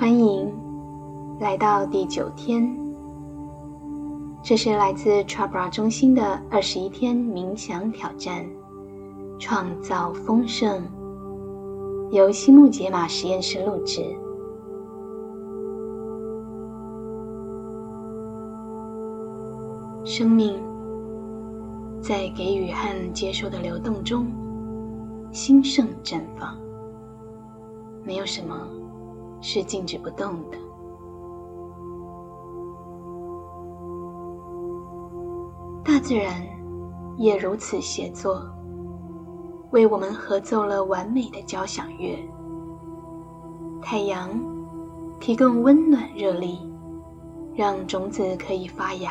欢迎来到第九天。这是来自 Chabra 中心的二十一天冥想挑战，创造丰盛。由西木杰玛实验室录制。生命在给予和接受的流动中兴盛绽放，没有什么是静止不动的。大自然也如此协作，为我们合奏了完美的交响乐。太阳提供温暖热力，让种子可以发芽；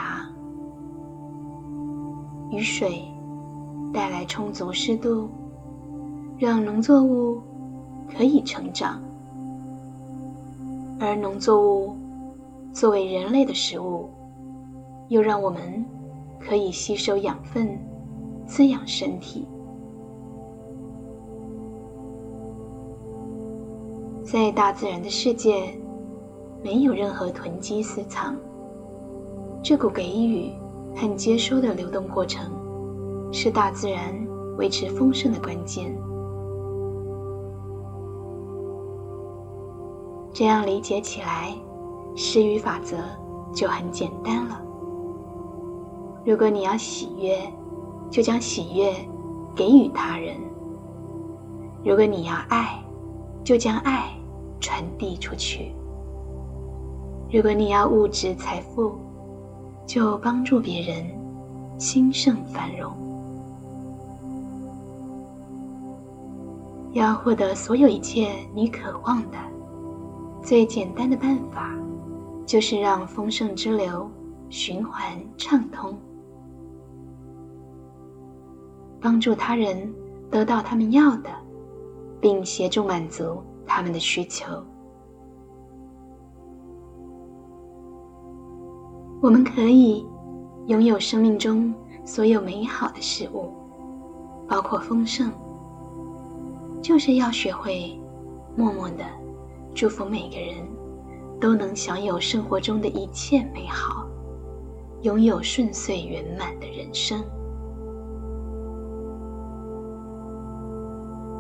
雨水带来充足湿度，让农作物可以成长；而农作物作为人类的食物，又让我们。可以吸收养分，滋养身体。在大自然的世界，没有任何囤积私藏。这股给予和接收的流动过程，是大自然维持丰盛的关键。这样理解起来，施予法则就很简单了。如果你要喜悦，就将喜悦给予他人；如果你要爱，就将爱传递出去；如果你要物质财富，就帮助别人兴盛繁荣。要获得所有一切你渴望的，最简单的办法，就是让丰盛之流循环畅通。帮助他人得到他们要的，并协助满足他们的需求。我们可以拥有生命中所有美好的事物，包括丰盛，就是要学会默默的祝福每个人都能享有生活中的一切美好，拥有顺遂圆满的人生。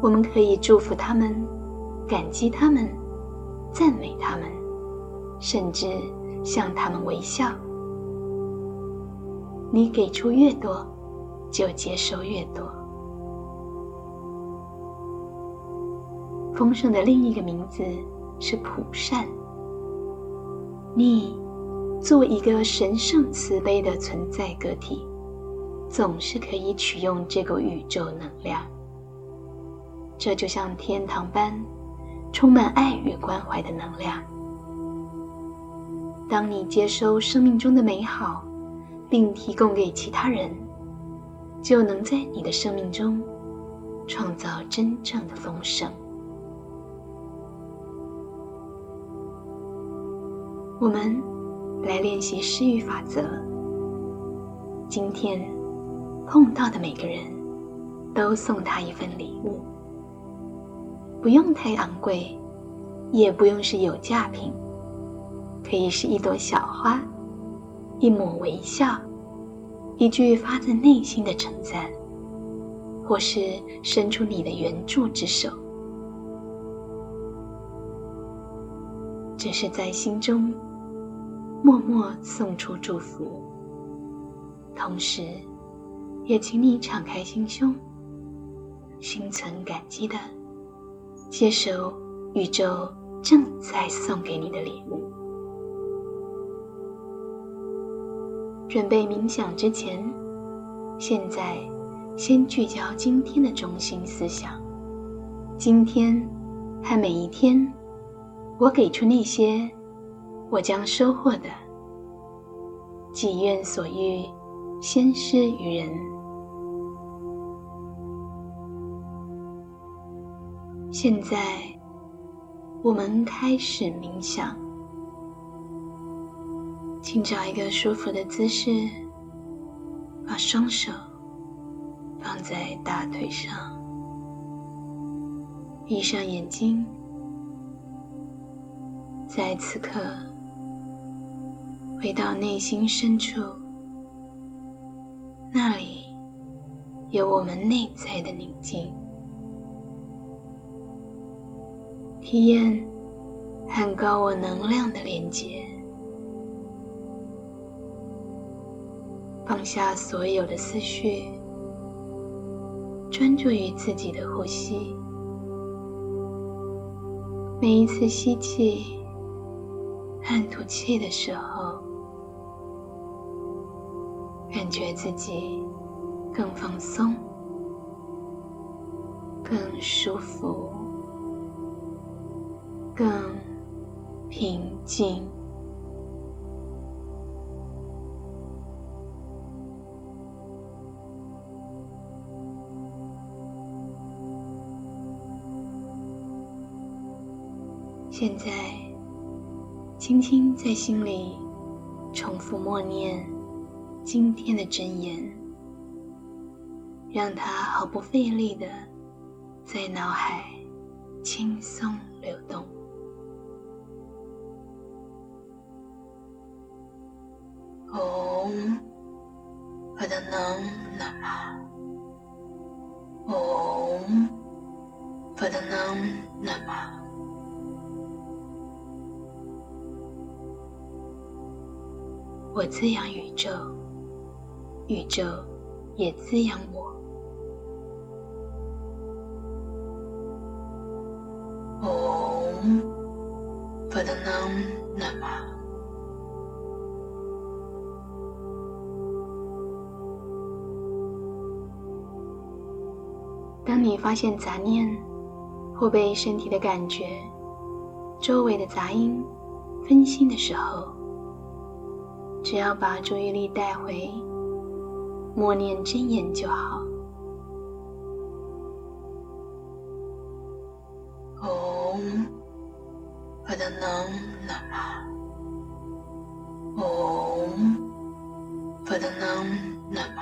我们可以祝福他们，感激他们，赞美他们，甚至向他们微笑。你给出越多，就接收越多。丰盛的另一个名字是普善。你作为一个神圣慈悲的存在个体，总是可以取用这个宇宙能量。这就像天堂般充满爱与关怀的能量。当你接收生命中的美好，并提供给其他人，就能在你的生命中创造真正的丰盛。我们来练习施予法则。今天碰到的每个人都送他一份礼物。不用太昂贵，也不用是有价品，可以是一朵小花，一抹微笑，一句发自内心的称赞，或是伸出你的援助之手，只是在心中默默送出祝福，同时，也请你敞开心胸，心存感激的。接受宇宙正在送给你的礼物。准备冥想之前，现在先聚焦今天的中心思想。今天和每一天，我给出那些我将收获的。己愿所欲，先施于人。现在，我们开始冥想。请找一个舒服的姿势，把双手放在大腿上，闭上眼睛，在此刻，回到内心深处，那里有我们内在的宁静，体验和高我能量的连接，放下所有的思绪，专注于自己的呼吸。每一次吸气和吐气的时候，感觉自己更放松、更舒服、更平静。现在，轻轻在心里重复默念今天的真言，让它毫不费力的在脑海轻松流动。嗡，我的能那么，嗡，我的能那么。我滋养宇宙，宇宙也滋养我。嗡，佛的能那么。当你发现杂念或被身体的感觉、周围的杂音分心的时候，只要把注意力带回默念真言就好。嗡，我的能那么。嗡，我的能那么。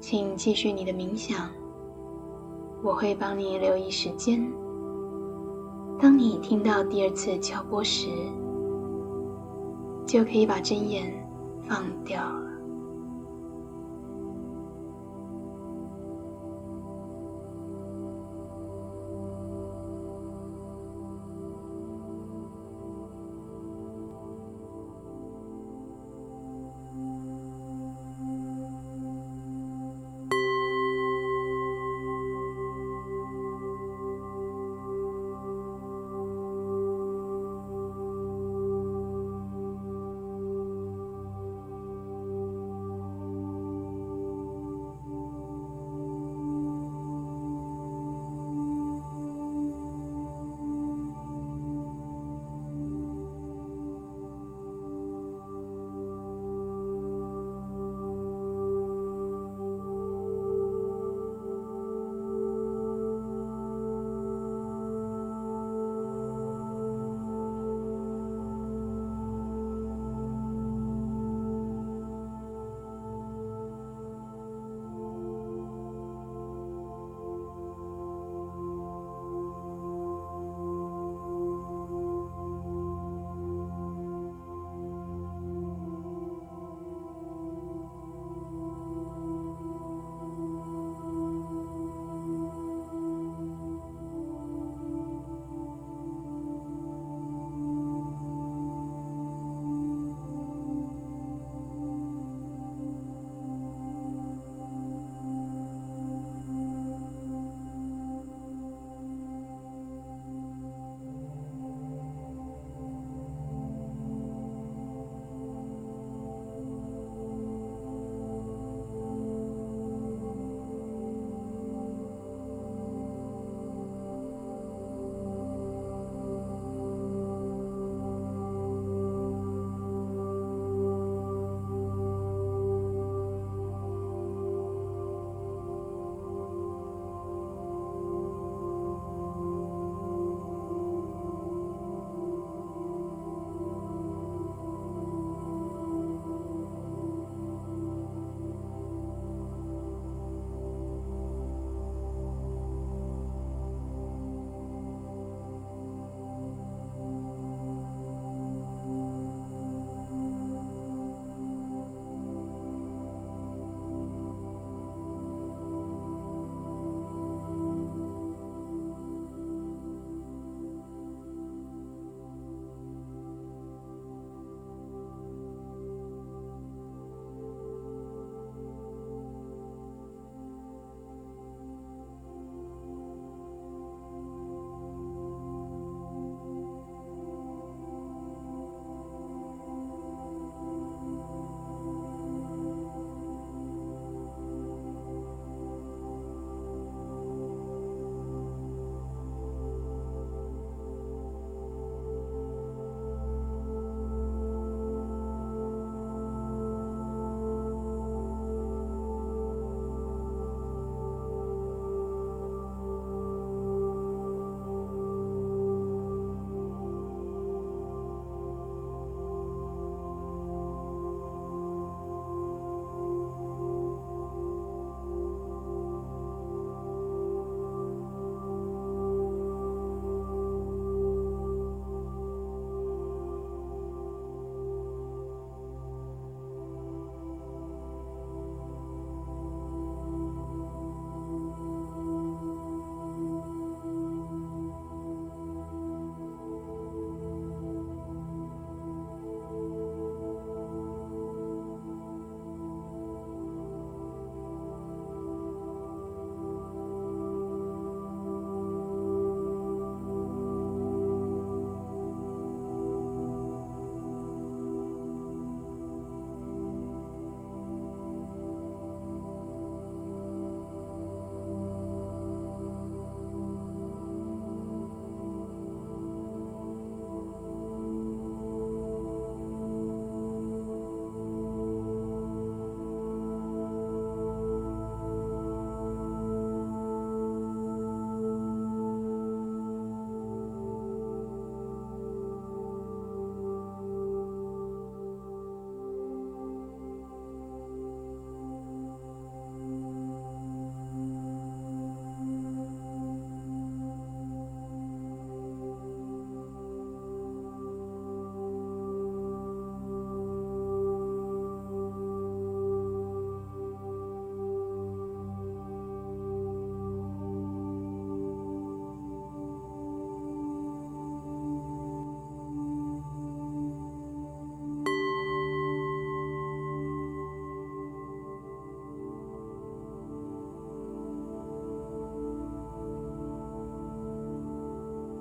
请继续你的冥想。我会帮你留意时间。当你听到第二次敲钵时，就可以把针眼放掉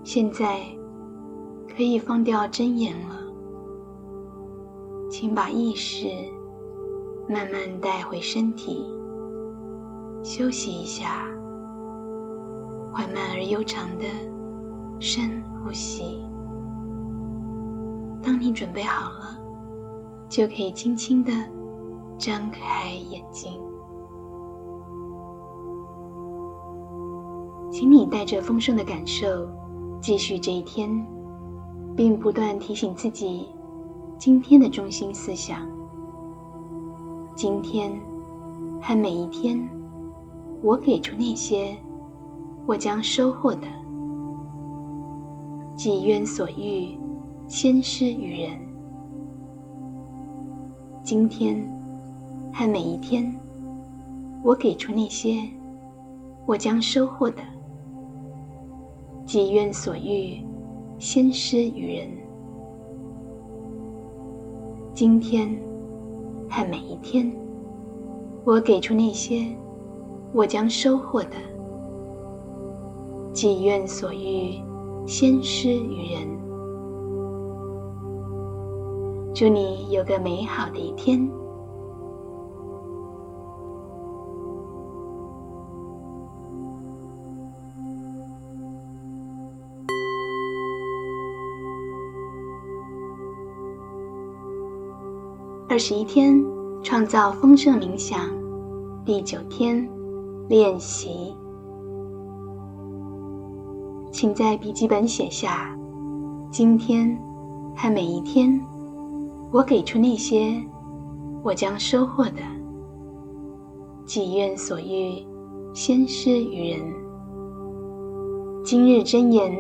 现在可以放掉睁眼了，请把意识慢慢带回身体，休息一下，缓慢而悠长的深呼吸。当你准备好了，就可以轻轻的张开眼睛。请你带着丰盛的感受，继续这一天，并不断提醒自己今天的中心思想。今天和每一天，我给出那些我将收获的，己愿所欲，先施于人。今天和每一天，我给出那些我将收获的。己愿所欲，先施于人。今天和每一天，我给出那些我将收获的。己愿所欲，先施于人。祝你有个美好的一天。二十一天创造丰盛冥想，第九天练习，请在笔记本写下：今天和每一天，我给出那些我将收获的。己愿所欲，先施于人。今日真言：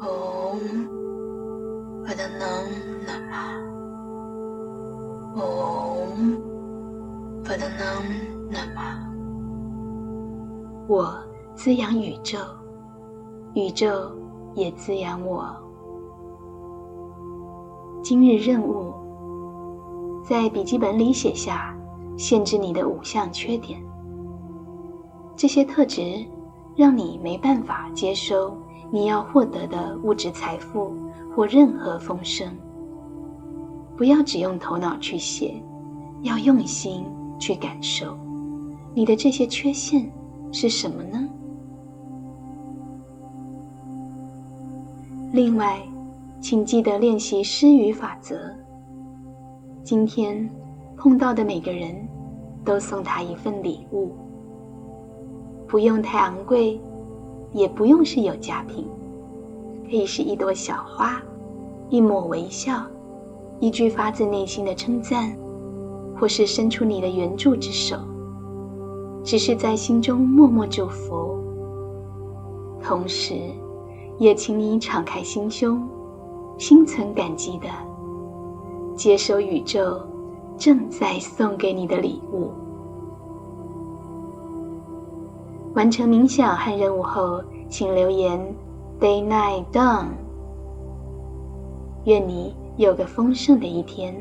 唵，我的能。我的能那么，我滋养宇宙，宇宙也滋养我。今日任务，在笔记本里写下限制你的五项缺点。这些特质让你没办法接收你要获得的物质财富或任何丰盛。不要只用头脑去写，要用心。去感受，你的这些缺陷是什么呢？另外，请记得练习施予法则。今天碰到的每个人都送他一份礼物，不用太昂贵，也不用是有价品，可以是一朵小花，一抹微笑，一句发自内心的称赞。或是伸出你的援助之手，只是在心中默默祝福，同时，也请你敞开心胸，心存感激的接收宇宙正在送给你的礼物。完成冥想和任务后，请留言 “Day Night Done”。愿你有个丰盛的一天。